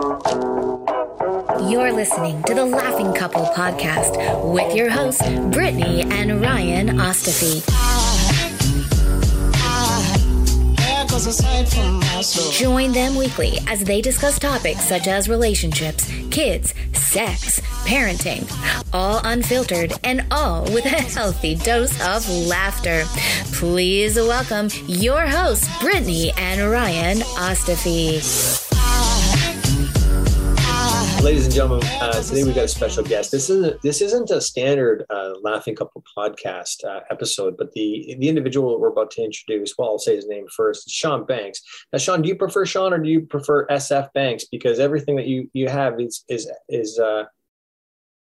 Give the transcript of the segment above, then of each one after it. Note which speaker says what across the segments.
Speaker 1: You're listening to the Laughing Couple podcast with your hosts, Brittany and Ryan Ostafy. Join them weekly as they discuss topics such as relationships, kids, sex, parenting, all unfiltered and all with a healthy dose of laughter. Please welcome your hosts, Brittany and Ryan Ostafy.
Speaker 2: Ladies and gentlemen, uh, today we got a special guest. This isn't this isn't a standard uh, Laughing Couple podcast uh, episode, but the the individual we're about to introduce, well, I'll say his name first, Sean Banks. Now, Sean, do you prefer Sean or do you prefer SF Banks? Because everything that you you have is is is uh,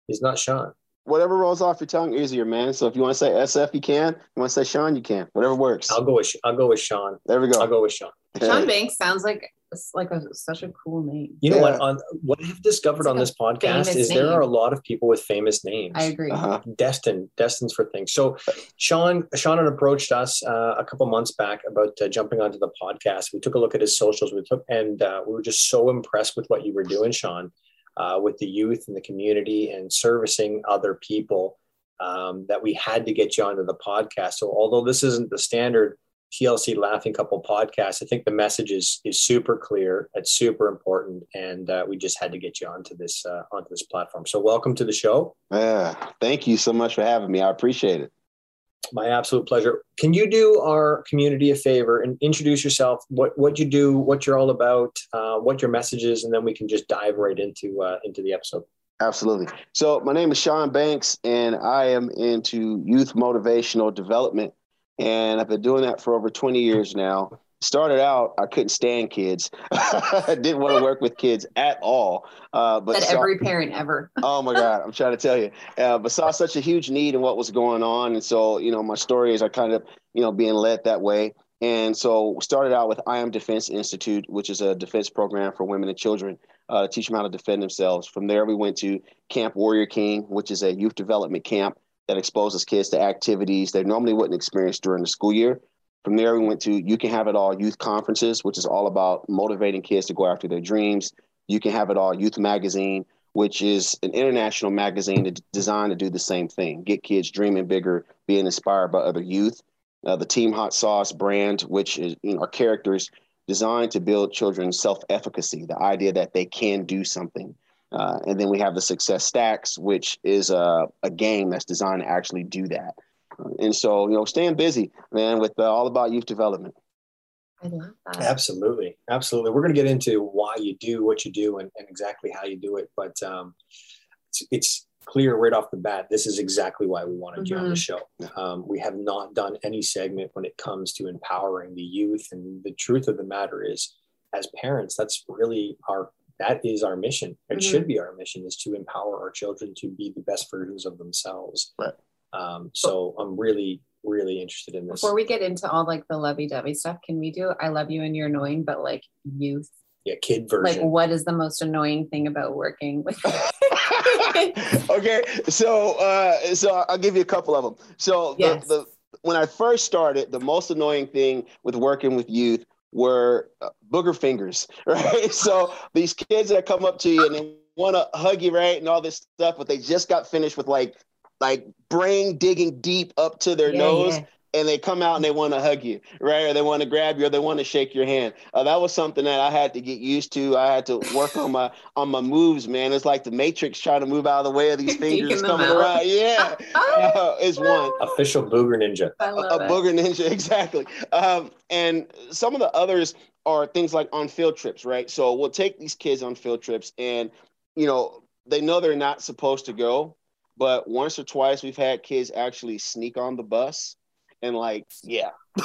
Speaker 2: is not Sean.
Speaker 3: Whatever rolls off your tongue, easier, man. So if you want to say SF, you can. You want to say Sean, you can. Whatever works.
Speaker 2: I'll go with I'll go with Sean.
Speaker 3: There we go.
Speaker 2: I'll go with Sean.
Speaker 4: Sean Banks sounds like it's like a, such a cool name.
Speaker 2: You know
Speaker 3: Yeah.
Speaker 2: what? On what I've discovered
Speaker 4: It's
Speaker 2: on this podcast
Speaker 4: famous
Speaker 2: is there are a lot of people with famous names.
Speaker 4: I agree.
Speaker 3: Uh-huh.
Speaker 2: destined destined for things so sean sean had approached us uh, a couple months back about uh, jumping onto the podcast we took a look at his socials we took and uh, we were just so impressed with what you were doing sean uh, with the youth and the community and servicing other people um, that we had to get you onto the podcast so although this isn't the standard TLC Laughing Couple podcast. I think the message is is super clear. It's super important, and uh, we just had to get you onto this uh, onto this platform. So welcome to the show.
Speaker 3: Yeah. Thank you so much for having me. I appreciate it.
Speaker 2: My absolute pleasure. Can you do our community a favor and introduce yourself? What what you do, what you're all about, uh, what your message is, and then we can just dive right into uh, into the episode.
Speaker 3: Absolutely. So my name is Sean Banks, and I am into youth motivational development, and I've been doing that for over 20 years now. Started out, I couldn't stand kids. I didn't want to work with kids at all. Uh, but saw-
Speaker 4: every parent ever.
Speaker 3: oh my god i'm trying to tell you uh, but saw such a huge need in what was going on and so you know my story is i kind of you know being led that way and so started out with i am defense institute which is a defense program for women and children uh, to teach them how to defend themselves from there we went to camp warrior king which is a youth development camp that exposes kids to activities they normally wouldn't experience during the school year. From there we went to you can have it all youth conferences which is all about motivating kids to go after their dreams. You can have it all youth magazine which is an international magazine designed to do the same thing get kids dreaming bigger being inspired by other youth. Uh, the team hot sauce brand which is you know our characters designed to build children's self-efficacy the idea that they can do something uh, and then we have the success stacks which is a, a game that's designed to actually do that Uh, and so you know staying busy man with uh, all about youth development
Speaker 4: I love that.
Speaker 2: Absolutely, absolutely. We're going to get into why you do what you do and, and exactly how you do it, but um, it's, it's clear right off the bat. This is exactly why we wanted you on the show. Um, we have not done any segment when it comes to empowering the youth, and the truth of the matter is, as parents, that's really our that is our mission. It
Speaker 4: Mhm.
Speaker 2: should be our mission is to empower our children to be the best versions of themselves.
Speaker 3: Right.
Speaker 2: Um, so I'm really, really interested in this.
Speaker 4: Before we get into all like the lovey-dovey stuff, can we do I love you and you're annoying, but like youth?
Speaker 2: yeah, kid version.
Speaker 4: Like what is the most annoying thing about working with
Speaker 3: okay, so uh, so I'll give you a couple of them. So the,
Speaker 4: Yes.
Speaker 3: the when I first started, the most annoying thing with working with youth were uh, booger fingers, right? So these kids that come up to you and they want to hug you, right, and all this stuff, but they just got finished with like like brain digging deep up to their
Speaker 4: Yeah,
Speaker 3: nose.
Speaker 4: yeah.
Speaker 3: And they come out and they want to hug you, right? Or they want to grab you, or they want to shake your hand. Uh, that was something that I had to get used to. I had to work on my on my moves, man. It's like the Matrix trying to move out of the way of these fingers coming
Speaker 4: out.
Speaker 3: around. Yeah, uh, is one
Speaker 2: Official booger ninja.
Speaker 4: I
Speaker 3: a,
Speaker 4: love
Speaker 3: a
Speaker 4: it.
Speaker 3: booger ninja exactly um, and some of the others are things like on field trips right so we'll take these kids on field trips and you know they know they're not supposed to go but once or twice we've had kids actually sneak on the bus and like yeah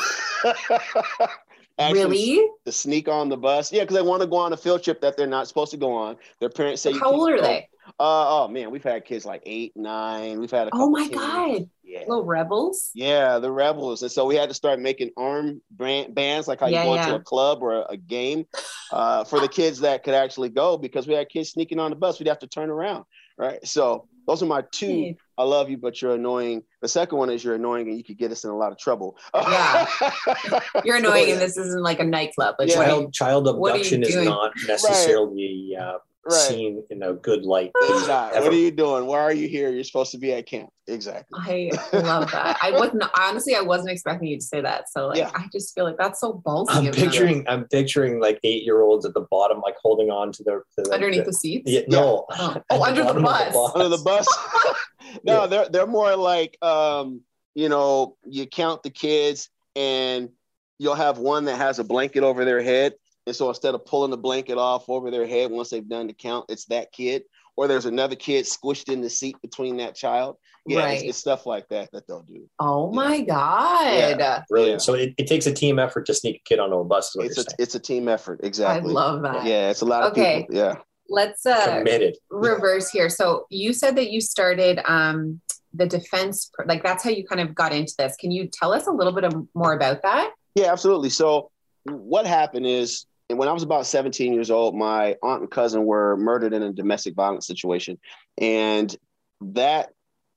Speaker 3: actually
Speaker 4: really?
Speaker 3: to sneak on the bus. Yeah, because they want to go on a field trip that they're not supposed to go on. Their parents say,
Speaker 4: How old are
Speaker 3: go.
Speaker 4: they?
Speaker 3: Uh, oh man, we've had kids like eight, nine. We've had a couple
Speaker 4: Oh my
Speaker 3: teens.
Speaker 4: god,
Speaker 3: Yeah.
Speaker 4: little rebels.
Speaker 3: Yeah, the rebels, and so we had to start making arm brand bands, like how
Speaker 4: Yeah,
Speaker 3: you go
Speaker 4: yeah.
Speaker 3: into a club or a, a game, uh, for the kids that could actually go. Because we had kids sneaking on the bus, we'd have to turn around, right? So those are my two.
Speaker 4: Yeah.
Speaker 3: I love you, but you're annoying. The second one is you're annoying, and you could get us in a lot of trouble.
Speaker 4: Yeah. You're
Speaker 2: So,
Speaker 4: annoying,
Speaker 2: yeah.
Speaker 4: and this isn't like a nightclub. Like,
Speaker 3: Yeah.
Speaker 4: what are you-
Speaker 2: Child, child
Speaker 4: what are you
Speaker 2: abduction is not necessarily uh,
Speaker 3: right.
Speaker 2: seen in a good light.
Speaker 3: It's not.
Speaker 2: ever.
Speaker 3: What are you doing? Why are you here? You're supposed to be at camp. Exactly.
Speaker 4: I love that. I wasn't honestly. I wasn't expecting you to say that. So like,
Speaker 3: Yeah.
Speaker 4: I just feel like that's so ballsy.
Speaker 2: I'm
Speaker 4: of you.
Speaker 2: picturing, I'm picturing like eight year olds at the bottom, like holding on to their to the,
Speaker 4: underneath
Speaker 2: the,
Speaker 4: the seats.
Speaker 2: yeah, no,
Speaker 4: Oh, oh, under the
Speaker 2: bottom of
Speaker 4: bus.
Speaker 3: Under the bus. no,
Speaker 2: Yeah.
Speaker 3: they're they're more like um, you know, you count the kids and you'll have one that has a blanket over their head. And so instead of pulling the blanket off over their head once they've done the count, it's that kid. Or there's another kid squished in the seat between that child. Yeah, it's,
Speaker 4: Right.
Speaker 3: it's stuff like that that they'll do.
Speaker 4: Oh my god. Yeah.
Speaker 2: Brilliant.
Speaker 3: Yeah.
Speaker 2: So it, it takes a team effort to sneak a kid onto a bus.
Speaker 3: It's a
Speaker 2: saying.
Speaker 3: it's a team effort. Exactly.
Speaker 4: I love that.
Speaker 3: Yeah, it's a lot of
Speaker 4: Okay.
Speaker 3: people. Yeah.
Speaker 4: Let's uh
Speaker 2: Committed.
Speaker 4: reverse here. So you said that you started um the defense like that's how you kind of got into this. Can you tell us a little bit of, more about that?
Speaker 3: Yeah, absolutely. So what happened is and when I was about 17 years old, my aunt and cousin were murdered in a domestic violence situation. And that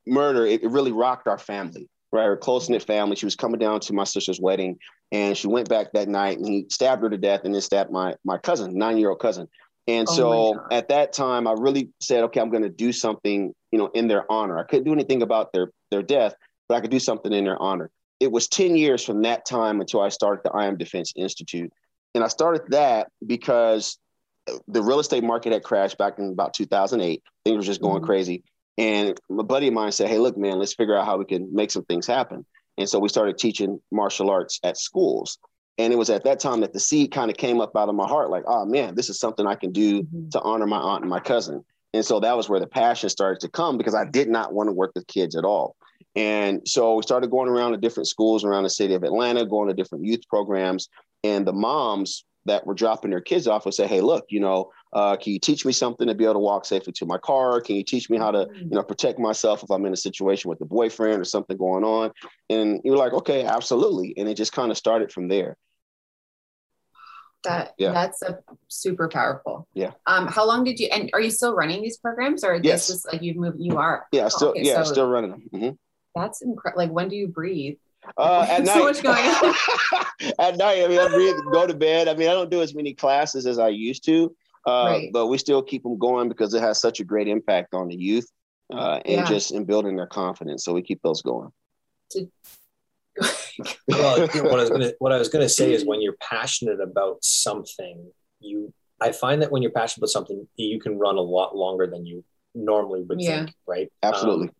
Speaker 3: murder, it, it really rocked our family, right? Our close knit family. She was coming down to my sister's wedding and she went back that night and he stabbed her to death and then stabbed my, my cousin, nine year old cousin. And
Speaker 4: Oh
Speaker 3: so at that time, I really said, okay, I'm going to do something, you know, in their honor. I couldn't do anything about their, their death, but I could do something in their honor. It was 10 years from that time until I started the I Am Defense Institute. And I started that because the real estate market had crashed back in about 2008. Things were just going
Speaker 4: Mhm.
Speaker 3: crazy. And a buddy of mine said, Hey, look, man, let's figure out how we can make some things happen. And so we started teaching martial arts at schools. And it was at that time that the seed kind of came up out of my heart like, oh, man, this is something I can do
Speaker 4: Mhm.
Speaker 3: to honor my aunt and my cousin. And so that was where the passion started to come because I did not want to work with kids at all. And so we started going around to different schools around the city of Atlanta, going to different youth programs. And the moms that were dropping their kids off would say, Hey, look, you know, uh, can you teach me something to be able to walk safely to my car? Can you teach me how to, you know, protect myself if I'm in a situation with a boyfriend or something going on? And you're like, okay, absolutely. And it just kind of started from there.
Speaker 4: That
Speaker 3: Yeah.
Speaker 4: that's a super powerful.
Speaker 3: Yeah.
Speaker 4: Um, how long did you and are you still running these programs or
Speaker 3: Yes.
Speaker 4: this is like you've moved you are?
Speaker 3: Yeah,
Speaker 4: Oh,
Speaker 3: still,
Speaker 4: okay,
Speaker 3: yeah,
Speaker 4: so
Speaker 3: still running them. Mhm.
Speaker 4: that's incredible. Like when do you breathe?
Speaker 3: Uh, at
Speaker 4: So
Speaker 3: night.
Speaker 4: much going on.
Speaker 3: at night, I mean, I breathe, go to bed. I mean, I don't do as many classes as I used to, uh,
Speaker 4: Right.
Speaker 3: but we still keep them going because it has such a great impact on the youth uh, and
Speaker 4: Yeah.
Speaker 3: just in building their confidence. So we keep those going.
Speaker 2: well, you know, what I was gonna what I was gonna say is when you're passionate about something, you I find that when you're passionate about something, you can run a lot longer than you normally would
Speaker 4: Yeah.
Speaker 2: think, right?
Speaker 3: Absolutely.
Speaker 2: Um,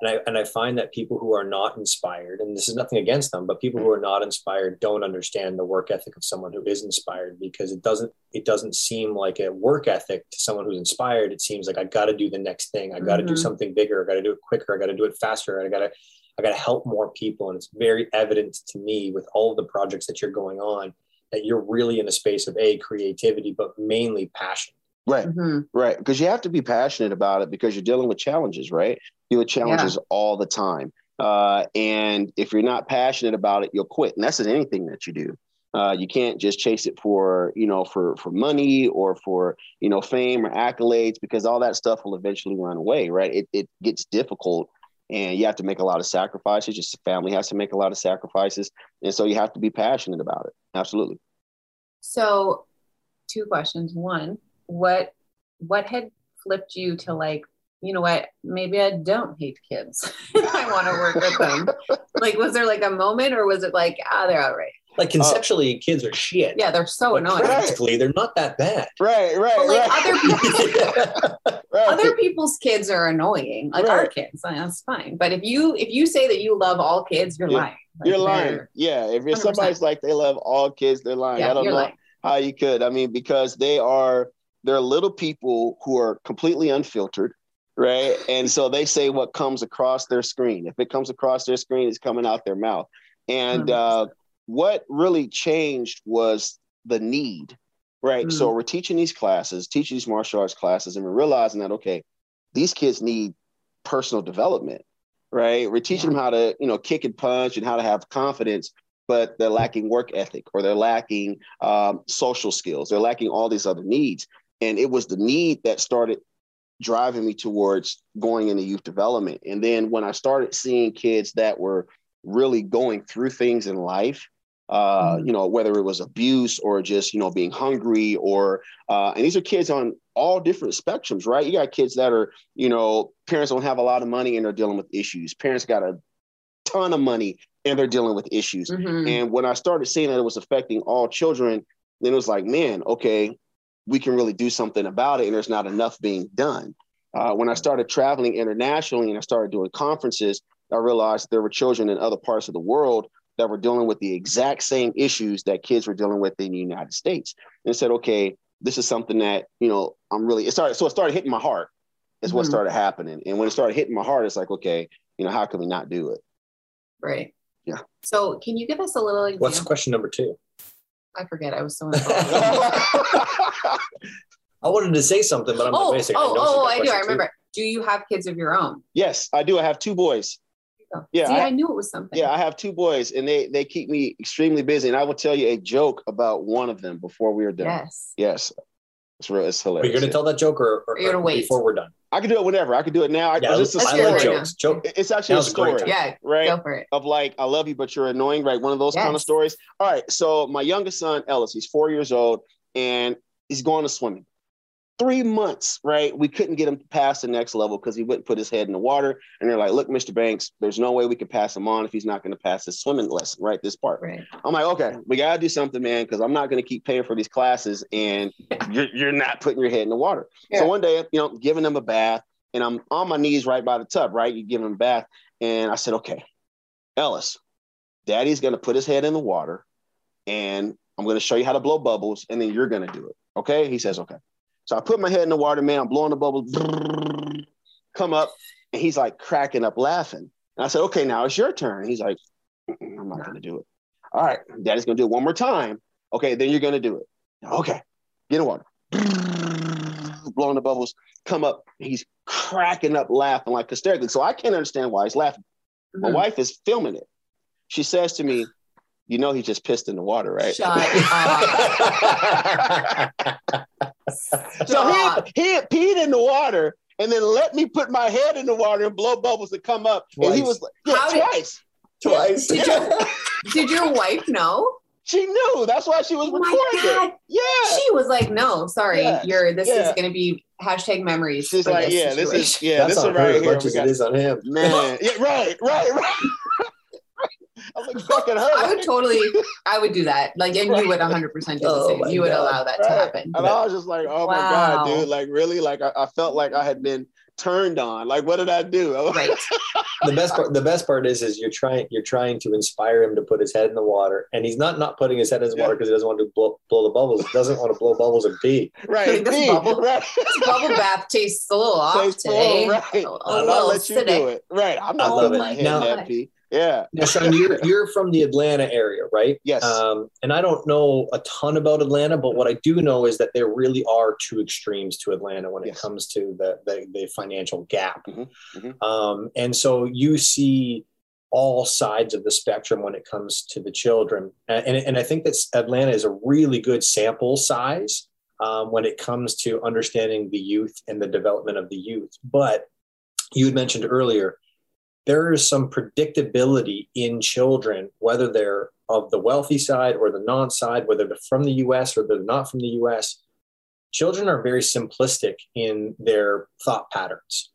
Speaker 2: and I and I find that people who are not inspired, and this is nothing against them, but people who are not inspired don't understand the work ethic of someone who is inspired because it doesn't it doesn't seem like a work ethic to someone who's inspired. It seems like I got to do the next thing. I got to do
Speaker 4: Mhm.
Speaker 2: something bigger. I got to do it quicker. I got to do it faster. I got to I got to help more people. And it's very evident to me with all of the projects that you're going on that you're really in a space of a creativity, but mainly passion.
Speaker 3: Right.
Speaker 4: Mhm.
Speaker 3: Right. Because you have to be passionate about it because you're dealing with challenges, right? You with challenges all the time. Uh, and if you're not passionate about it, you'll quit. And that's in anything that you do. Uh, you can't just chase it for, you know, for for money or for, you know, fame or accolades because all that stuff will eventually run away, right? It it gets difficult and you have to make a lot of sacrifices. Your family has to make a lot of sacrifices. And so you have to be passionate about it. Absolutely.
Speaker 4: So two questions. One, what what had flipped you to like, you know what, maybe I don't hate kids. I want to work with them. like was there like a moment or was it like, ah, they're all right?
Speaker 2: Like conceptually, kids are shit.
Speaker 4: Yeah, they're so
Speaker 2: But
Speaker 4: annoying.
Speaker 2: practically, they're not that bad.
Speaker 3: Right, right,
Speaker 4: But like
Speaker 3: right.
Speaker 4: other people
Speaker 3: right.
Speaker 4: other people's kids are annoying. Like our kids, like, that's fine. But if you if you say that you love all kids, you're
Speaker 3: Yeah.
Speaker 4: lying. Like,
Speaker 3: You're lying. Yeah. If you're
Speaker 4: 100%.
Speaker 3: somebody's like they love all kids, they're lying.
Speaker 4: Yeah,
Speaker 3: I don't know
Speaker 4: lying.
Speaker 3: how you could. I mean, because they are they're little people who are completely unfiltered, right? And so they say what comes across their screen. If it comes across their screen, it's coming out their mouth. And uh, what really changed was the need, right?
Speaker 4: Mm.
Speaker 3: So we're teaching these classes, teaching these martial arts classes, and we're realizing that okay, these kids need personal development, right? We're teaching
Speaker 4: Yeah.
Speaker 3: them how to, you know, kick and punch and how to have confidence, but they're lacking work ethic or they're lacking um, social skills. They're lacking all these other needs. And it was the need that started driving me towards going into youth development. And then when I started seeing kids that were really going through things in life, uh,
Speaker 4: Mhm.
Speaker 3: you know, whether it was abuse or just, you know, being hungry or, uh, and these are kids on all different spectrums, right? You got kids that are, you know, parents don't have a lot of money and they're dealing with issues. Parents got a ton of money and they're dealing with issues.
Speaker 4: Mhm.
Speaker 3: And when I started seeing that it was affecting all children, then it was like, man, okay, we can really do something about it. And there's not enough being done. Uh, when I started traveling internationally and I started doing conferences, I realized there were children in other parts of the world that were dealing with the exact same issues that kids were dealing with in the United States. And said, okay, this is something that, you know, I'm really, it started, so it started hitting my heart is what
Speaker 4: Mhm.
Speaker 3: started happening. And when it started hitting my heart, it's like, okay, you know, how can we not do it?
Speaker 4: Right.
Speaker 3: Yeah.
Speaker 4: So can you give us a little example?
Speaker 2: What's question number two?
Speaker 4: I forget. I was so involved.
Speaker 2: I wanted to say something, but I'm
Speaker 4: oh,
Speaker 2: not basic.
Speaker 4: oh,
Speaker 2: know
Speaker 4: oh, I do. I
Speaker 2: question too.
Speaker 4: remember. Do you have kids of your own?
Speaker 3: yes, I do. I have two boys.
Speaker 4: Oh.
Speaker 3: Yeah,
Speaker 4: See,
Speaker 3: I-
Speaker 4: I, knew it was something.
Speaker 3: Yeah, I have two boys, and they they keep me extremely busy. And I will tell you a joke about one of them before we are done.
Speaker 4: Yes.
Speaker 3: Yes, it's real. It's hilarious.
Speaker 2: Are you going to tell that joke or, or,
Speaker 4: Are you gonna
Speaker 2: or
Speaker 4: wait?
Speaker 2: before we're done?
Speaker 3: I can do it whenever. I can do it now. I,
Speaker 2: Yeah,
Speaker 3: it's just a
Speaker 4: Let's
Speaker 2: I like jokes. Joke.
Speaker 3: It's actually a
Speaker 2: a
Speaker 3: story.
Speaker 4: Yeah.
Speaker 3: right?
Speaker 4: Go for it.
Speaker 3: Of like, I love you, but you're annoying, right? One of those kind of stories. All right. So my youngest son, Ellis, he's four years old, and he's going to swimming. Three months, right? We couldn't get him to pass the next level because he wouldn't put his head in the water. And they're like, "Look, Mr. Banks, there's no way we can pass him on if he's not going to pass his swimming lesson, right? This part."
Speaker 4: Right.
Speaker 3: I'm like, okay, we gotta do something, man, because I'm not gonna keep paying for these classes and you're, you're not putting your head in the water.
Speaker 4: Yeah.
Speaker 3: So one day, you know, giving him a bath, and I'm on my knees right by the tub, right? You give him a bath, and I said, okay, Ellis, Daddy's gonna put his head in the water, and I'm gonna show you how to blow bubbles, and then you're gonna do it. Okay? He says, okay. So I put my head in the water, man. I'm blowing the bubbles, come up, and he's like cracking up laughing. And I said, okay, now it's your turn. He's like, I'm not gonna do it. All right, daddy's gonna do it one more time. Okay, then you're gonna do it. Okay, get in water. Blowing the bubbles, come up. He's cracking up laughing like hysterically. So I can't understand why he's laughing. My
Speaker 4: Mhm.
Speaker 3: wife is filming it. She says to me, You know, he just pissed in the water, right?
Speaker 4: Shut up.
Speaker 3: so he, he had peed in the water and then let me put my head in the water and blow bubbles to come up. And he was like, Yeah,
Speaker 4: How did-
Speaker 3: twice.
Speaker 2: Twice.
Speaker 4: Did your, did your wife know?
Speaker 3: She knew. That's why she was
Speaker 4: Oh
Speaker 3: recording.
Speaker 4: God.
Speaker 3: Yeah.
Speaker 4: She was like, "No, sorry,
Speaker 3: Yeah.
Speaker 4: you're. This
Speaker 3: Yeah.
Speaker 4: is going to be hashtag memories."
Speaker 3: She's like,
Speaker 4: this
Speaker 3: yeah, this is yeah,
Speaker 2: That's
Speaker 3: this is
Speaker 2: on her
Speaker 3: right
Speaker 2: as
Speaker 3: here.
Speaker 2: much as
Speaker 3: got-
Speaker 2: it is on him.
Speaker 3: Man, yeah, right, right, right. I'm like fucking her.
Speaker 4: I would totally, I would do that. Like, and you would 100 percent do the
Speaker 2: Oh
Speaker 4: same. You would
Speaker 2: God.
Speaker 4: allow that to happen.
Speaker 3: And I was just like, oh my god, dude! Like really, like I, I felt like I had been turned on. Like, what did I do?
Speaker 4: Right.
Speaker 2: the best part the best part is is you're trying you're trying to inspire him to put his head in the water and he's not not putting his head in the
Speaker 3: Yeah.
Speaker 2: water because he doesn't want to blow, blow the bubbles he doesn't want to blow bubbles and pee
Speaker 3: Right,
Speaker 4: This
Speaker 3: me,
Speaker 4: bubble-
Speaker 3: right.
Speaker 4: This bubble bath tastes a little off
Speaker 3: Tastes full,
Speaker 4: today.
Speaker 3: right.
Speaker 4: A, a
Speaker 3: And I'll
Speaker 4: little
Speaker 3: let you
Speaker 4: acidic.
Speaker 3: do it. Right. I'm not
Speaker 2: I love it.
Speaker 3: my head
Speaker 2: Now-
Speaker 3: that pee. Yeah.
Speaker 2: now sean you're you're from the atlanta area right
Speaker 3: Yes.
Speaker 2: um, and i don't know a ton about atlanta but what i do know is that there really are two extremes to atlanta when it comes to the, the the financial gap
Speaker 3: Mhm, mhm.
Speaker 2: Um, and so you see all sides of the spectrum when it comes to the children. And, and, and I think that Atlanta is a really good sample size um, when it comes to understanding the youth and the development of the youth. But you had mentioned earlier, there is some predictability in children, whether they're of the wealthy side or the non side, whether they're from the US or they're not from the US. Children are very simplistic in their thought patterns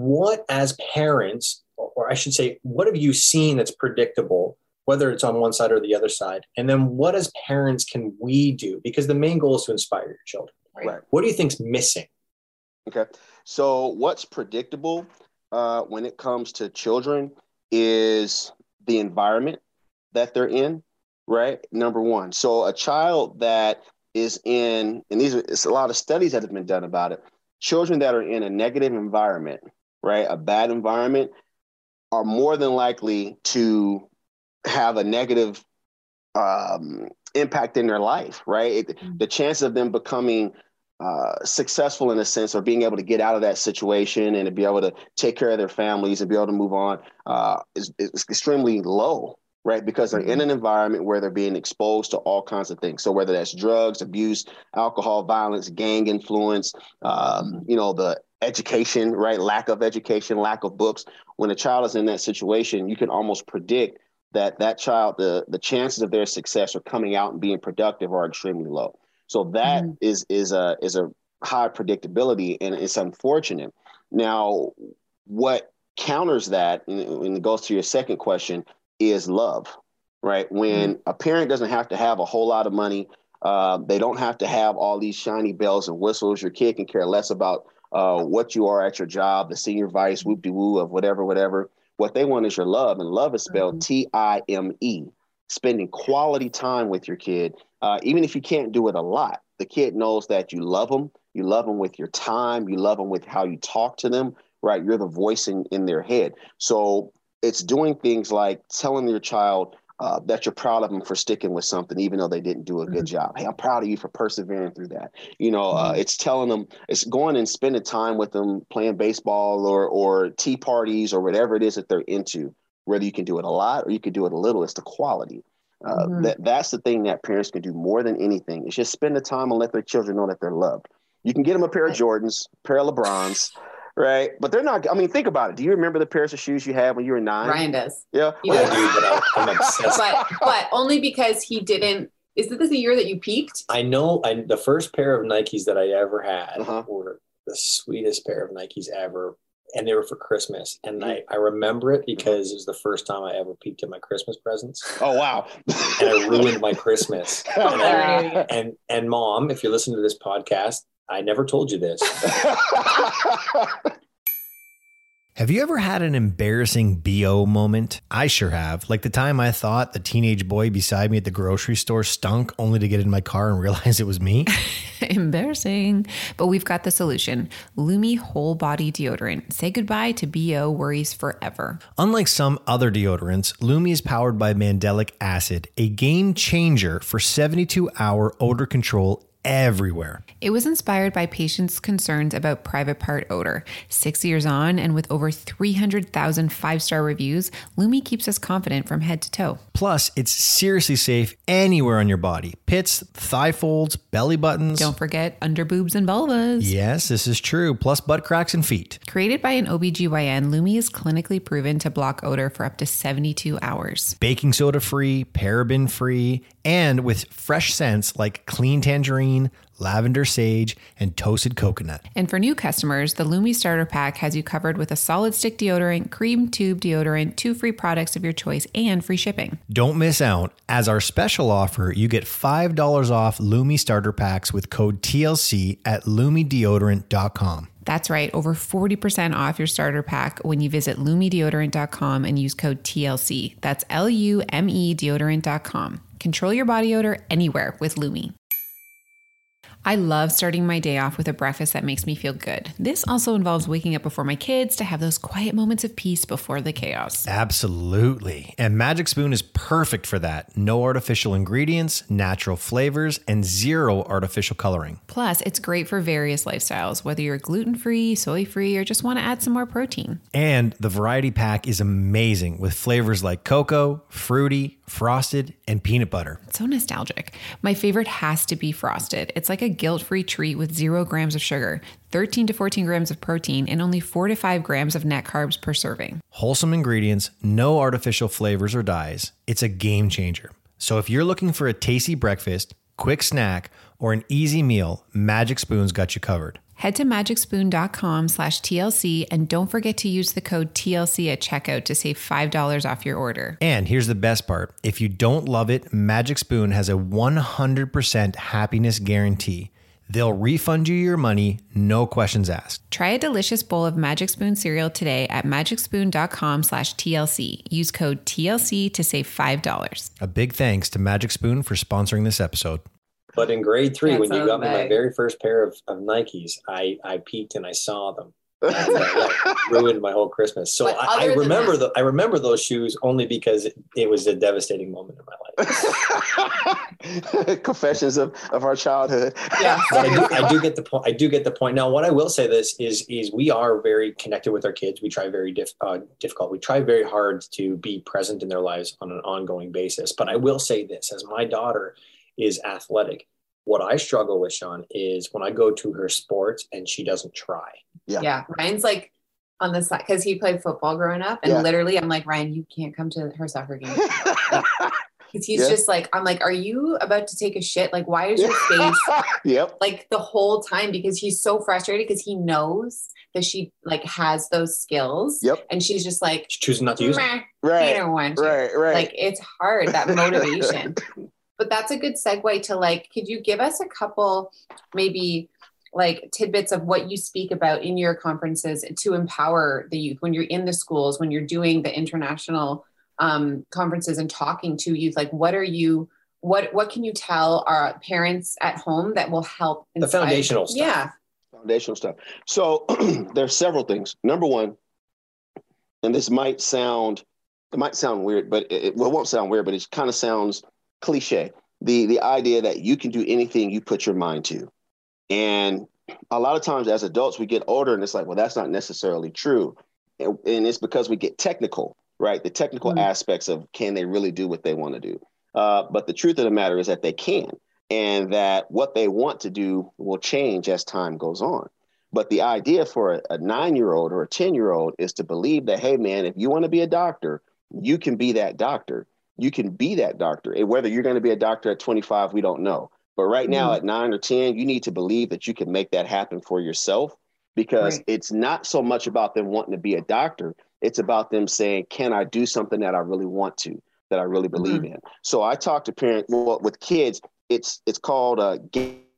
Speaker 2: what as parents or i should say what have you seen that's predictable whether it's on one side or the other side and then what as parents can we do because the main goal is to inspire your children
Speaker 3: Right.
Speaker 2: what do you think's missing
Speaker 3: Okay. So what's predictable uh, when it comes to children is the environment that they're in, right? Number one. So a child that is in, and these are it's a lot of studies that have been done about it. Children that are in a negative environment, right, a bad environment, are more than likely to have a negative um, impact in their life, right? It,
Speaker 5: Mm-hmm.
Speaker 3: the chance of them becoming uh, successful in a sense or being able to get out of that situation and to be able to take care of their families and be able to move on uh, is, is extremely low, right? Because they're in an environment where they're being exposed to all kinds of things. So whether that's drugs, abuse, alcohol, violence, gang influence, um, you know, the education, right? Lack of education, lack of books. When a child is in that situation, you can almost predict that that child, the the chances of their success or coming out and being productive are extremely low. So that is is a is a high predictability, and it's unfortunate. Now, what counters that, and and it goes to your second question, is love, right? When a parent doesn't have to have a whole lot of money, uh, they don't have to have all these shiny bells and whistles. Your kid can care less about uh, what you are at your job, the senior vice, whoop de woo of whatever, whatever. What they want is your love, and love is spelled T I M E. Spending quality time with your kid, uh, even if you can't do it a lot, the kid knows that you love them. You love them with your time. You love them with how you talk to them. Right, you're the voice in, in their head. So it's doing things like telling your child uh, that you're proud of them for sticking with something, even though they didn't do a good job. Hey, I'm proud of you for persevering through that. You know, uh, it's telling them, it's going and spending time with them, playing baseball or or tea parties or whatever it is that they're into. Whether you can do it a lot or you can do it a little, it's the quality. Uh,
Speaker 5: Mhm.
Speaker 3: That that's the thing that parents can do more than anything. Is just spend the time and let their children know that they're loved. You can get them a pair of Jordans, a pair of LeBrons, right? But they're not. I mean, think about it. Do you remember the pairs of shoes you had when you were nine?
Speaker 5: Ryan does.
Speaker 3: Yeah.
Speaker 5: He
Speaker 2: I do, but I- I'm obsessed.
Speaker 5: but but only because he didn't. Is this the year that you peaked?
Speaker 2: I know I, the first pair of Nikes that I ever had
Speaker 3: Uh-huh.
Speaker 2: were the sweetest pair of Nikes ever. And they were for Christmas. And
Speaker 3: Mm-hmm.
Speaker 2: I, I remember it because it was the first time I ever peeked at my Christmas presents.
Speaker 3: Oh wow.
Speaker 2: And I ruined my Christmas. And, I- and and mom, if you listen to this podcast, I never told you this.
Speaker 6: Have you ever had an embarrassing BO moment? I sure have. Like the time I thought the teenage boy beside me at the grocery store stunk only to get in my car and realize it was me.
Speaker 4: Embarrassing. But we've got the solution Lume Whole Body Deodorant. Say goodbye to BO worries forever.
Speaker 6: Unlike some other deodorants, Lume is powered by mandelic acid, a game changer for 72 hour odor control everywhere.
Speaker 4: It was inspired by patients' concerns about private part odor. Six years on, and with over 300,000 five star reviews, Lume keeps us confident from head to toe.
Speaker 6: Plus, it's seriously safe anywhere on your body pits, thigh folds, belly buttons.
Speaker 4: Don't forget underboobs and vulvas.
Speaker 6: Yes, this is true, plus butt cracks and feet.
Speaker 4: Created by an OBGYN, Lume is clinically proven to block odor for up to 72 hours.
Speaker 6: baking soda free, paraben free, and with fresh scents like clean tangerine, lavender sage, and toasted coconut.
Speaker 4: And for new customers, the Lume Starter Pack has you covered with a solid stick deodorant, cream tube deodorant, two free products of your choice, and free shipping.
Speaker 6: Don't miss out. As our special offer, you get $5 off Lume starter packs with code TLC at lumedeodorant.com.
Speaker 4: That's right, over 40% off your starter pack when you visit lumedeodorant.com and use code TLC. That's L U M E deodorant.com. Control your body odor anywhere with Lume. I love starting my day off with a breakfast that makes me feel good. This also involves waking up before my kids to have those quiet moments of peace before the chaos.
Speaker 6: Absolutely. And Magic Spoon is perfect for that. No artificial ingredients, natural flavors, and zero artificial coloring.
Speaker 4: Plus, it's great for various lifestyles, whether you're gluten free, soy free, or just want to add some more protein.
Speaker 6: And the variety pack is amazing with flavors like cocoa, fruity, frosted, and peanut butter.
Speaker 4: So nostalgic. My favorite has to be frosted. It's like a guilt free treat with zero grams of sugar, 13 to 14 grams of protein, and only 4 to 5 grams of net carbs per serving.
Speaker 6: Wholesome ingredients, no artificial flavors or dyes. It's a game changer. So if you're looking for a tasty breakfast, quick snack, or an easy meal, Magic Spoon's got you covered.
Speaker 4: Head to magicspoon.com slash TLC and don't forget to use the code TLC at checkout to save $5 off your order.
Speaker 6: And here's the best part if you don't love it, Magic Spoon has a 100% happiness guarantee. They'll refund you your money, no questions asked.
Speaker 4: Try a delicious bowl of Magic Spoon cereal today at magicspoon.com slash TLC. Use code TLC to save $5.
Speaker 6: A big thanks to Magic Spoon for sponsoring this episode.
Speaker 2: But in grade three,
Speaker 5: That's
Speaker 2: when you got me my very first pair of, of Nikes, I, I peeked and I saw them. ruined my whole Christmas. So I, I remember
Speaker 4: that-
Speaker 2: the I remember those shoes only because it, it was a devastating moment in my life.
Speaker 3: Confessions of, of our childhood.
Speaker 4: Yeah.
Speaker 2: But I do, I do get the point. I do get the point. Now, what I will say this is is we are very connected with our kids. We try very diff, uh, difficult. We try very hard to be present in their lives on an ongoing basis. But I will say this: as my daughter is athletic, what I struggle with, Sean, is when I go to her sports and she doesn't try.
Speaker 3: Yeah.
Speaker 4: Yeah. Ryan's like on the side because he played football growing up. And
Speaker 3: Yeah.
Speaker 4: literally, I'm like, Ryan, you can't come to her soccer game. Because he's
Speaker 3: Yeah.
Speaker 4: just like, I'm like, are you about to take a shit? Like, why is your face
Speaker 3: yep.
Speaker 4: like the whole time? Because he's so frustrated because he knows that she like has those skills.
Speaker 3: Yep.
Speaker 4: And she's just like,
Speaker 2: She's choosing not to use them.
Speaker 4: "Meh,
Speaker 3: Right.
Speaker 4: you don't want to.
Speaker 3: Right. Right.
Speaker 4: Like it's hard, that motivation. But that's a good segue to like, could you give us a couple maybe like tidbits of what you speak about in your conferences to empower the youth when you're in the schools, when you're doing the international um, conferences and talking to youth? Like what are you what what can you tell our parents at home that will help
Speaker 2: The foundational stuff.
Speaker 4: Yeah.
Speaker 3: foundational stuff. So there's several things. Number one, and this might sound it might sound weird, but it, well, it won't sound weird, but it kind of sounds cliche. The the idea that you can do anything you put your mind to. And a lot of times as adults, we get older and it's like, well, that's not necessarily true. And, and it's because we get technical, right? The technical
Speaker 4: Mhm.
Speaker 3: aspects of can they really do what they want to do? Uh, but the truth of the matter is that they can, and that what they want to do will change as time goes on. But the idea for a, a nine year old or a 10 year old is to believe that, hey, man, if you want to be a doctor, you can be that doctor. You can be that doctor. And whether you're going to be a doctor at 25, we don't know. But right now, at nine or 10, you need to believe that you can make that happen for yourself because
Speaker 4: Right.
Speaker 3: it's not so much about them wanting to be a doctor. It's about them saying, can I do something that I really want to, that I really believe in? So I talk to parents, well, with kids, it's it's called uh,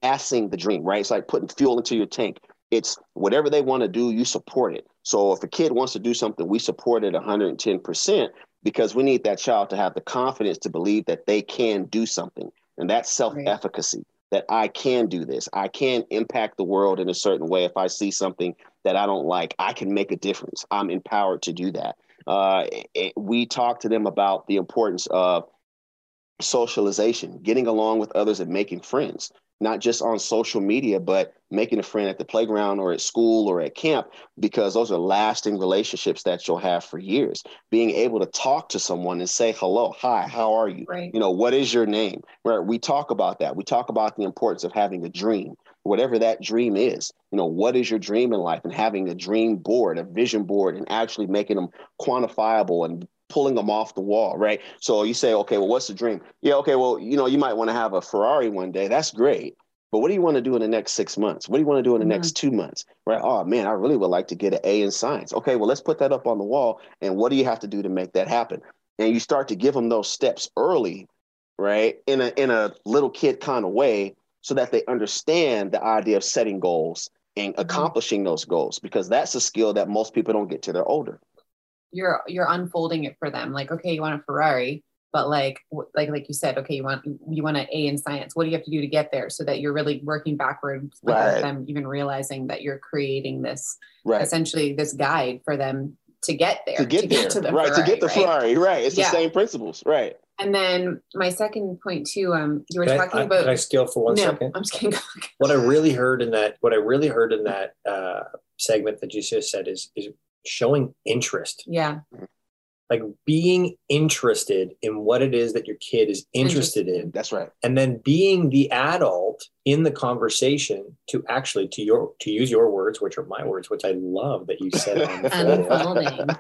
Speaker 3: gassing the dream, right? It's like putting fuel into your tank. It's whatever they want to do, you support it. So if a kid wants to do something, we support it 110% because we need that child to have the confidence to believe that they can do something. And that's self efficacy that I can do this. I can impact the world in a certain way. If I see something that I don't like, I can make a difference. I'm empowered to do that. Uh, it- we talk to them about the importance of socialization, getting along with others and making friends, not just on social media, but making a friend at the playground or at school or at camp, because those are lasting relationships that you'll have for years. Being able to talk to someone and say, hello, hi, how are you?
Speaker 4: Right.
Speaker 3: You know, what is your name? Right. We talk about that. We talk about the importance of having a dream, whatever that dream is. You know, what is your dream in life and having a dream board, a vision board, and actually making them quantifiable and pulling them off the wall, right? So you say, okay, well, what's the dream? Yeah, okay, well, you know, you might want to have a Ferrari one day. That's great. But what do you want to do in the next six months? What do you want to do in the
Speaker 4: Mhm.
Speaker 3: next two months? Right? Oh man, I really would like to get an A in science. Okay, well, let's put that up on the wall. And what do you have to do to make that happen? And you start to give them those steps early, right? In a in a little kid kind of way, so that they understand the idea of setting goals and accomplishing those goals, because that's a skill that most people don't get to they're older.
Speaker 4: You're you're unfolding it for them like okay you want a ferrari but like like like you said okay you want you want an a in science what do you have to do to get there so that you're really working backwards without
Speaker 3: Right.
Speaker 4: them even realizing that you're creating this
Speaker 3: Right.
Speaker 4: essentially this guide for them to get there
Speaker 3: to get there,
Speaker 4: to the
Speaker 3: right? to get the
Speaker 4: right?
Speaker 3: Ferrari, right? It's
Speaker 4: Yeah.
Speaker 3: the same principles, right?
Speaker 4: and then my second point too um you were
Speaker 2: Can
Speaker 4: talking
Speaker 2: I-
Speaker 4: about
Speaker 2: can I steal for one
Speaker 4: no
Speaker 2: second?
Speaker 4: i'm just kidding
Speaker 2: What I really heard in that, what I really heard in that uh, segment that you just said is is showing interest,
Speaker 4: yeah
Speaker 2: like being interested in what it is that your kid is interested in,
Speaker 3: That's right.
Speaker 2: and then being the adult in the conversation to actually to your to use your words, which are my words, which I love that you said unfold,
Speaker 4: unfolding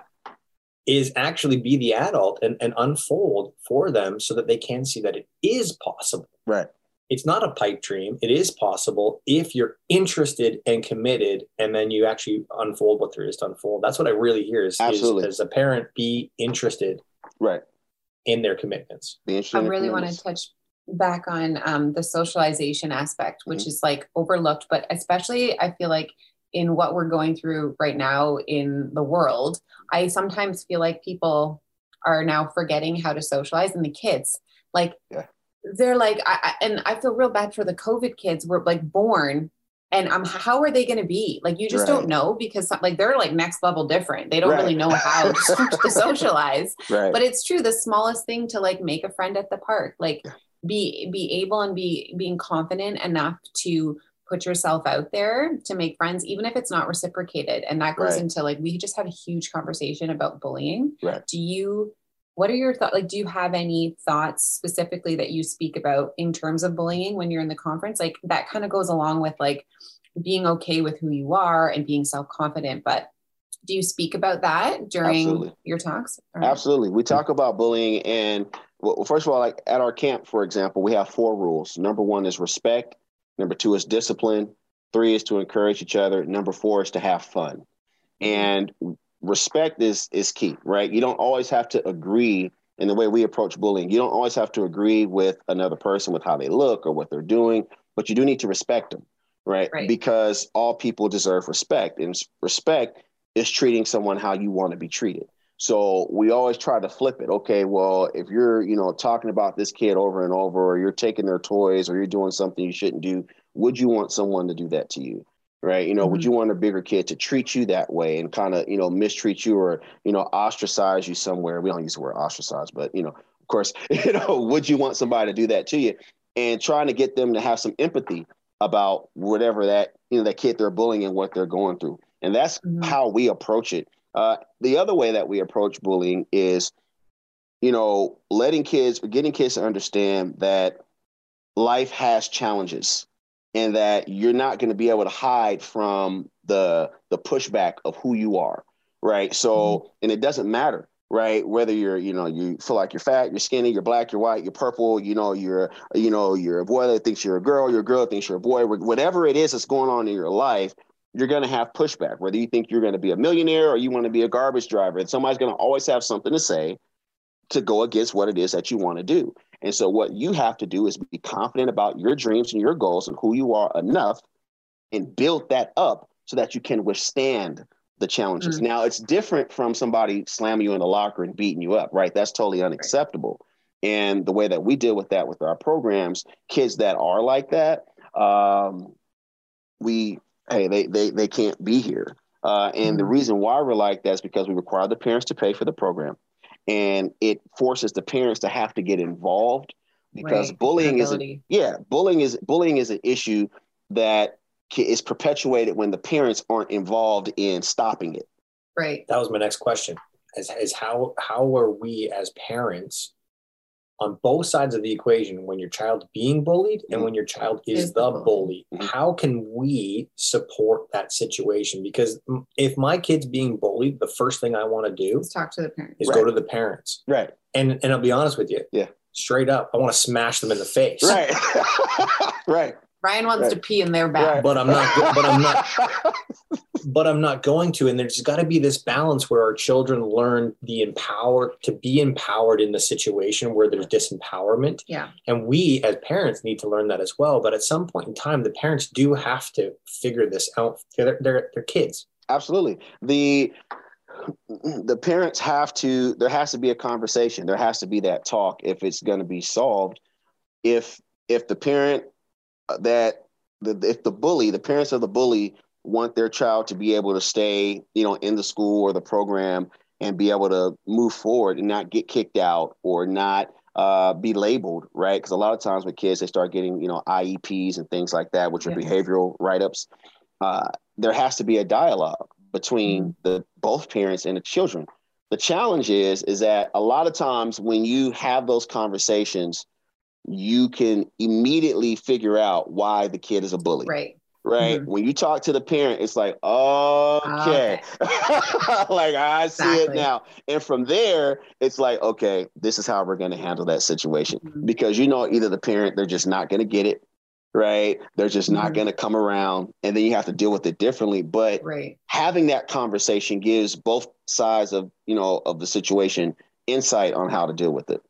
Speaker 2: is actually be the adult and, and unfold for them so that they can see that it is possible.
Speaker 3: Right.
Speaker 2: It's not a pipe dream. It is possible if you're interested and committed, and then you actually unfold what there is to unfold. That's what I really hear is, is as a parent, be interested
Speaker 3: Right.
Speaker 2: in their commitments.
Speaker 3: Be interested
Speaker 4: I
Speaker 3: in the
Speaker 4: really want to touch back on um, the socialization aspect, which is like overlooked, but especially I feel like in what we're going through right now in the world, I sometimes feel like people are now forgetting how to socialize and the kids like
Speaker 3: Yeah.
Speaker 4: They're like I, I, and I feel real bad for the COVID kids were like born and um how are they going to be like you just
Speaker 3: Right.
Speaker 4: don't know because like they're like next level different they don't
Speaker 3: Right.
Speaker 4: really know how to, to socialize
Speaker 3: Right.
Speaker 4: but it's true the smallest thing to like make a friend at the park like be be able and be being confident enough to put yourself out there to make friends even if it's not reciprocated and that goes
Speaker 3: Right.
Speaker 4: into like we just had a huge conversation about bullying
Speaker 3: Right.
Speaker 4: do you what are your thoughts like do you have any thoughts specifically that you speak about in terms of bullying when you're in the conference like that kind of goes along with like being okay with who you are and being self-confident but do you speak about that during
Speaker 3: Absolutely.
Speaker 4: your talks Or-
Speaker 3: Absolutely. We talk about bullying, and well, first of all, like at our camp, for example, we have four rules. Number one is respect. Number two is discipline. Three is to encourage each other. Number four is to have fun. Mm-hmm. And respect is is key, right? You don't always have to agree in the way we approach bullying. You don't always have to agree with another person with how they look or what they're doing, but you do need to respect them, right?
Speaker 4: Right.
Speaker 3: Because all people deserve respect, and respect is treating someone how you want to be treated. So we always try to flip it. Okay, well, if you're, you know, talking about this kid over and over, or you're taking their toys, or you're doing something you shouldn't do, would you want someone to do that to you? Right? You know, would
Speaker 4: Mhm.
Speaker 3: you want a bigger kid to treat you that way and kind of, you know, mistreat you or, you know, ostracize you somewhere? We don't use the word ostracize, but you know, of course, you know, would you want somebody to do that to you? And trying to get them to have some empathy about whatever that, you know, that kid they're bullying and what they're going through. And that's
Speaker 4: Mhm.
Speaker 3: how we approach it. Uh, the other way that we approach bullying is, you know, letting kids, getting kids to understand that life has challenges and that you're not going to be able to hide from the the pushback of who you are, right? So, mm-hmm. and it doesn't matter, right? Whether you're, you know, you feel like you're fat, you're skinny, you're black, you're white, you're purple, you know, you're, you know, you're a boy that thinks you're a girl, you're a girl that thinks you're a boy, whatever it is that's going on in your life, you're going to have pushback, whether you think you're going to be a millionaire or you want to be a garbage driver. And somebody's going to always have something to say to go against what it is that you want to do. And so, what you have to do is be confident about your dreams and your goals and who you are enough and build that up so that you can withstand the challenges. Now, it's different from somebody slamming you in the locker and beating you up, right? That's totally unacceptable. And the way that we deal with that with our programs, kids that are like that, um, we hey, they they they can't be here. Uh, and the
Speaker 4: Mhm.
Speaker 3: reason why we're like that is because we require the parents to pay for the program, and it forces the parents to have to get involved because
Speaker 4: Right.
Speaker 3: bullying is a, yeah bullying is bullying is an issue that is perpetuated when the parents aren't involved in stopping it.
Speaker 4: right
Speaker 2: that was my next question is, is how how are we as parents on both sides of the equation when your child's being bullied and when your child is,
Speaker 4: Is
Speaker 2: the
Speaker 4: the
Speaker 2: bully
Speaker 3: Mhm.
Speaker 2: how can we support that situation because if my kid's being bullied the first thing i want to do
Speaker 4: let's talk to the parents
Speaker 2: is
Speaker 3: Right.
Speaker 2: go to the parents
Speaker 3: Right.
Speaker 2: and and i'll be honest with you
Speaker 3: Yeah.
Speaker 2: straight up i want to smash them in the face
Speaker 3: Right. right.
Speaker 4: Ryan wants
Speaker 3: Right.
Speaker 4: to pee in their back
Speaker 3: Right.
Speaker 2: but i'm not but i'm not but I'm not going to. And there's got to be this balance where our children learn the empower to be empowered in the situation where there's disempowerment.
Speaker 4: yeah
Speaker 2: And we as parents need to learn that as well. But at some point in time, the parents do have to figure this out. They're, they're, they're kids.
Speaker 3: Absolutely. The the parents have to there has to be a conversation. There has to be that talk if it's going to be solved. If if the parent that the if the bully, the parents of the bully want their child to be able to stay, you know, in the school or the program and be able to move forward and not get kicked out or not uh, be labeled, right? Because a lot of times with kids, they start getting, you know, IEPs and things like that, which are behavioral write-ups. Uh, there has to be a dialogue between the both parents and the children. The challenge is is that a lot of times when you have those conversations, you can immediately figure out why the kid is a bully.
Speaker 4: right
Speaker 3: Right.
Speaker 4: Mhm.
Speaker 3: When you talk to the parent, it's like, okay. like I see it now. And from there, it's like, okay, this is how we're going to handle that situation.
Speaker 4: Mhm.
Speaker 3: Because you know, either the parent, they're just not going to get it. Right. They're just not
Speaker 4: Mhm.
Speaker 3: going to come around. And then you have to deal with it differently. But
Speaker 4: right
Speaker 3: having that conversation gives both sides of, you know, of the situation insight on how to deal with it.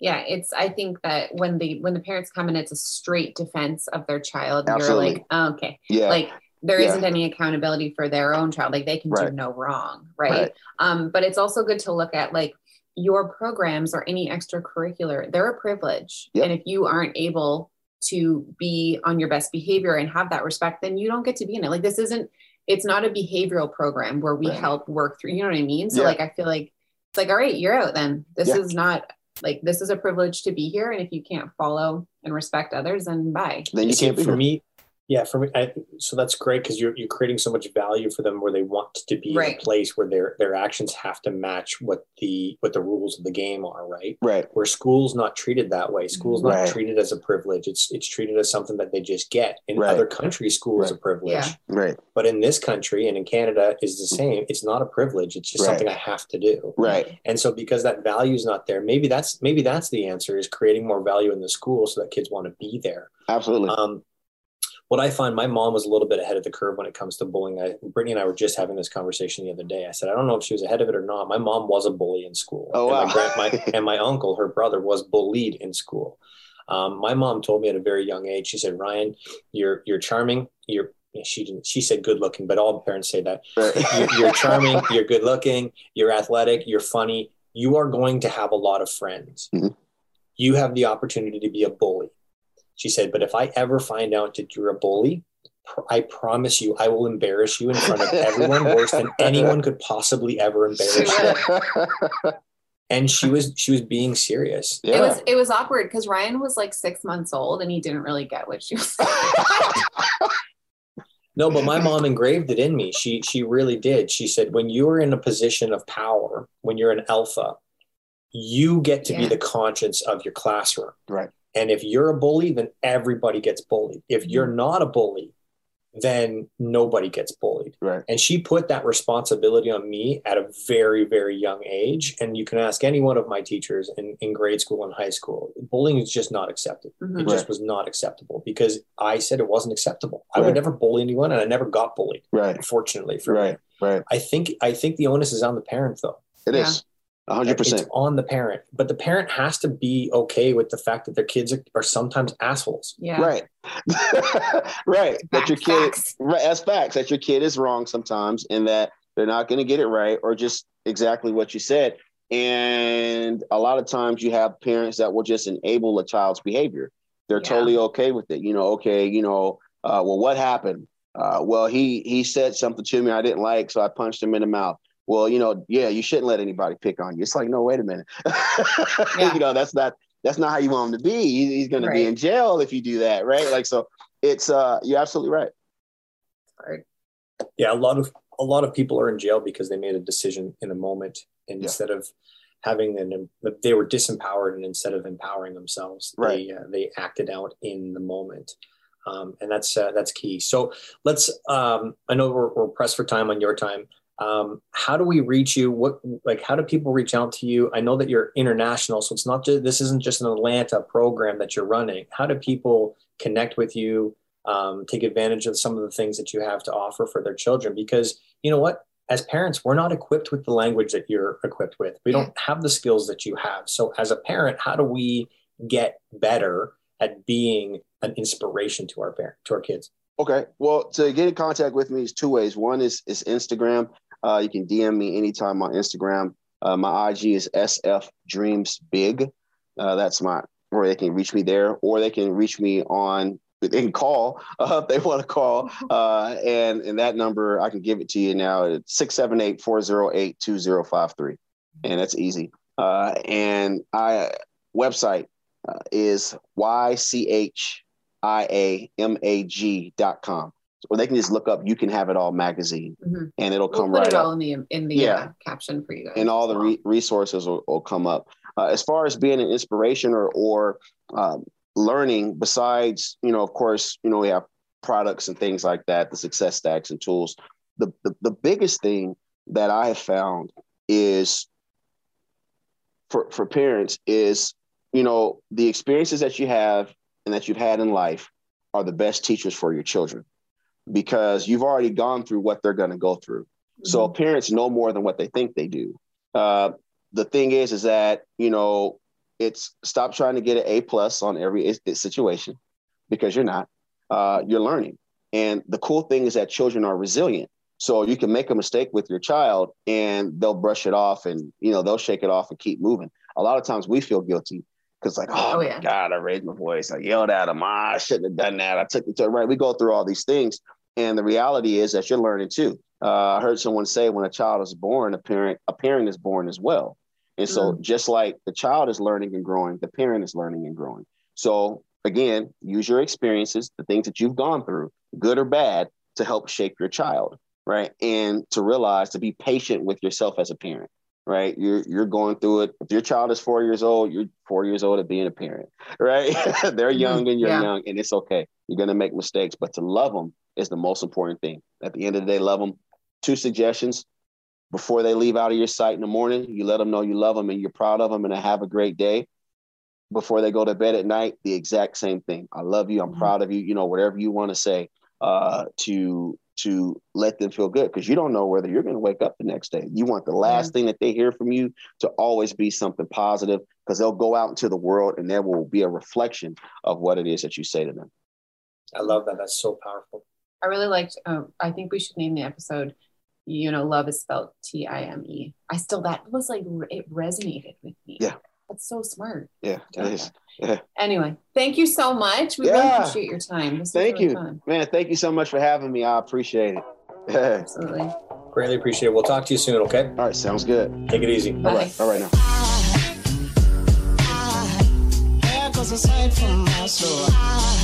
Speaker 4: Yeah it's i think that when the when the parents come in it's a straight defense of their child
Speaker 3: Absolutely.
Speaker 4: you're like oh, okay
Speaker 3: Yeah.
Speaker 4: like there
Speaker 3: Yeah.
Speaker 4: not any accountability for their own child like they can do no wrong right?
Speaker 3: Right.
Speaker 4: um but it's also good to look at like your programs or any extracurricular they're a privilege
Speaker 3: Yep.
Speaker 4: and if you aren't able to be on your best behavior and have that respect, then you don't get to be in it. Like this isn't, it's not a behavioral program where we
Speaker 3: Right.
Speaker 4: help work through, you know what I mean? So
Speaker 3: Yeah.
Speaker 4: like, I feel like it's like, all right, you're out then. This
Speaker 3: Yeah.
Speaker 4: is not like, this is a privilege to be here. And if you can't follow and respect others, then bye.
Speaker 3: Then you can't be
Speaker 2: for
Speaker 3: here.
Speaker 2: me yeah for me I, so that's great because you're, you're creating so much value for them where they want to be in
Speaker 4: Right.
Speaker 2: a place where their their actions have to match what the what the rules of the game are right
Speaker 3: Right.
Speaker 2: where school's not treated that way school's not
Speaker 3: Right.
Speaker 2: treated as a privilege it's it's treated as something that they just get in
Speaker 3: Right.
Speaker 2: other countries school is a privilege
Speaker 4: Yeah.
Speaker 3: Right.
Speaker 2: but in this country and in canada is the same it's not a privilege it's just
Speaker 3: Right.
Speaker 2: something i have to do
Speaker 3: Right.
Speaker 2: and so because that value is not there maybe that's maybe that's the answer is creating more value in the school so that kids want to be there
Speaker 3: Absolutely.
Speaker 2: um, what I find, my mom was a little bit ahead of the curve when it comes to bullying. I, Brittany and I were just having this conversation the other day. I said, I don't know if she was ahead of it or not. My mom was a bully in school.
Speaker 3: Oh,
Speaker 2: and,
Speaker 3: wow.
Speaker 2: my, grand, my, and my uncle, her brother, was bullied in school. Um, my mom told me at a very young age, she said, Ryan, you're, you're charming. You're, she didn't, she said good looking, but all parents say that
Speaker 3: Right.
Speaker 2: you're, you're charming, you're good looking, you're athletic, you're funny. You are going to have a lot of friends.
Speaker 3: Mhm.
Speaker 2: You have the opportunity to be a bully. She said, but if I ever find out that you're a bully, pr- I promise you, I will embarrass you in front of everyone worse than anyone could possibly ever embarrass you. And she was she was being serious.
Speaker 3: yeah.
Speaker 4: It was it was awkward because Ryan was like six months old and he didn't really get what she was saying.
Speaker 2: No, but my mom engraved it in me. She she really did. She said, when you're in a position of power, when you're an alpha, you get to be the conscience of your classroom.
Speaker 3: Right.
Speaker 2: And if you're a bully, then everybody gets bullied. If you're not a bully, then nobody gets bullied.
Speaker 3: Right.
Speaker 2: And she put that responsibility on me at a very, very young age. And you can ask any one of my teachers in, in grade school and high school. Bullying is just not accepted. It
Speaker 4: Mhm.
Speaker 2: just
Speaker 3: Right.
Speaker 2: was not acceptable because I said it wasn't acceptable. I would never bully anyone and I never got bullied,
Speaker 3: Right.
Speaker 2: fortunately for
Speaker 3: Right.
Speaker 2: me.
Speaker 3: Right.
Speaker 2: I think I think the onus is on the parent though.
Speaker 3: It
Speaker 4: Yeah.
Speaker 3: is. A hundred
Speaker 2: It's
Speaker 3: percent.
Speaker 2: on the parent. But the parent has to be okay with the fact that their kids are, are sometimes assholes.
Speaker 4: Yeah.
Speaker 3: Right. right. That your kid
Speaker 4: facts.
Speaker 3: right as facts that your kid is wrong sometimes and that they're not going to get it right or just exactly what you said. And a lot of times you have parents that will just enable a child's behavior. They're
Speaker 4: Yeah.
Speaker 3: totally okay with it. You know, okay, you know, uh, well, what happened? Uh, well, he he said something to me I didn't like, so I punched him in the mouth. Well, you know, yeah, you shouldn't let anybody pick on you. It's like, no, wait a minute.
Speaker 4: Yeah.
Speaker 3: you know, that's not that's not how you want him to be. He- he's going to be in jail if you do that, right? Like, so it's uh, you're absolutely right.
Speaker 4: Hard.
Speaker 2: Yeah, a lot of a lot of people are in jail because they made a decision in a moment and
Speaker 3: Yeah.
Speaker 2: instead of having an they were disempowered and instead of empowering themselves
Speaker 3: Right.
Speaker 2: they uh, they acted out in the moment um, and that's uh, that's key so let's um, i know we're, we're pressed for time on your time um, how do we reach you? What like how do people reach out to you? I know that you're international so it's not just this isn't just an atlanta program that you're running. How do people connect with you um, take advantage of some of the things that you have to offer for their children? Because you know what? As parents we're not equipped with the language that you're equipped with. We don't have the skills that you have. So as a parent how do we get better at being an inspiration to our parent to our kids?
Speaker 3: Okay. Well, to get in contact with me is two ways. One is is Instagram. Uh, you can DM me anytime on Instagram. Uh, my IG is SF Dreams Big. Uh, that's my or they can reach me there, or they can reach me on they can call uh, if they want to call. Uh, and and that number I can give it to you now. It's 678-408-2053. And that's easy. Uh, and I website uh, is Y C H I A M A G dot com. Or they can just look up You Can Have It All magazine
Speaker 4: Mhm.
Speaker 3: and it'll
Speaker 4: We'll
Speaker 3: come
Speaker 4: put
Speaker 3: right
Speaker 4: it
Speaker 3: up.
Speaker 4: in the in the
Speaker 3: Yeah.
Speaker 4: uh, caption for you guys.
Speaker 3: and all the re- resources will, will come up. Uh, as far as being an inspiration or, or um, learning, besides, you know, of course, you know, we have products and things like that, the success stacks and tools. The, the, the biggest thing that I have found is for, for parents is, you know, the experiences that you have and that you've had in life are the best teachers for your children because you've already gone through what they're going to go through. So
Speaker 4: Mhm.
Speaker 3: parents know more than what they think they do. Uh, the thing is, is that you know, it's stop trying to get an A plus on every situation because you're not. Uh, you're learning, and the cool thing is that children are resilient. So you can make a mistake with your child, and they'll brush it off, and you know they'll shake it off and keep moving. A lot of times we feel guilty, because like, oh, oh yeah. God, I raised my voice, I yelled at him, ah, I shouldn't have done that. I took it to right. We go through all these things, and the reality is that you're learning too. Uh, I heard someone say when a child is born, a parent a parent is born as well. And so, mm. just like the child is learning and growing, the parent is learning and growing. So, again, use your experiences, the things that you've gone through, good or bad, to help shape your child, right? And to realize to be patient with yourself as a parent, right? You're you're going through it. If your child is four years old, you're four years old at being a parent, right? They're mm-hmm. young and you're yeah. young, and it's okay. You're gonna make mistakes, but to love them is the most important thing. At the end of the day, love them. Two suggestions: before they leave out of your sight in the morning, you let them know you love them and you're proud of them and have a great day. Before they go to bed at night, the exact same thing. I love you. I'm mm-hmm. proud of you. You know, whatever you want to say uh, to to let them feel good because you don't know whether you're going to wake up the next day. You want the last yeah. thing that they hear from you to always be something positive because they'll go out into the world and there will be a reflection of what it is that you say to them.
Speaker 2: I love that. That's so powerful.
Speaker 4: I really liked. Um, I think we should name the episode. You know, love is spelled T I M E. I still that was like it resonated with me.
Speaker 3: Yeah,
Speaker 4: that's so smart.
Speaker 3: Yeah, it is. Yeah.
Speaker 4: Anyway, thank you so much. We yeah. really appreciate your time.
Speaker 3: This thank really you, fun. man. Thank you so much for having me. I appreciate it.
Speaker 4: Absolutely.
Speaker 2: Greatly appreciate it. We'll talk to you soon. Okay.
Speaker 3: All right. Sounds good.
Speaker 2: Take it easy.
Speaker 4: Bye. All
Speaker 3: right. All right now. I, I,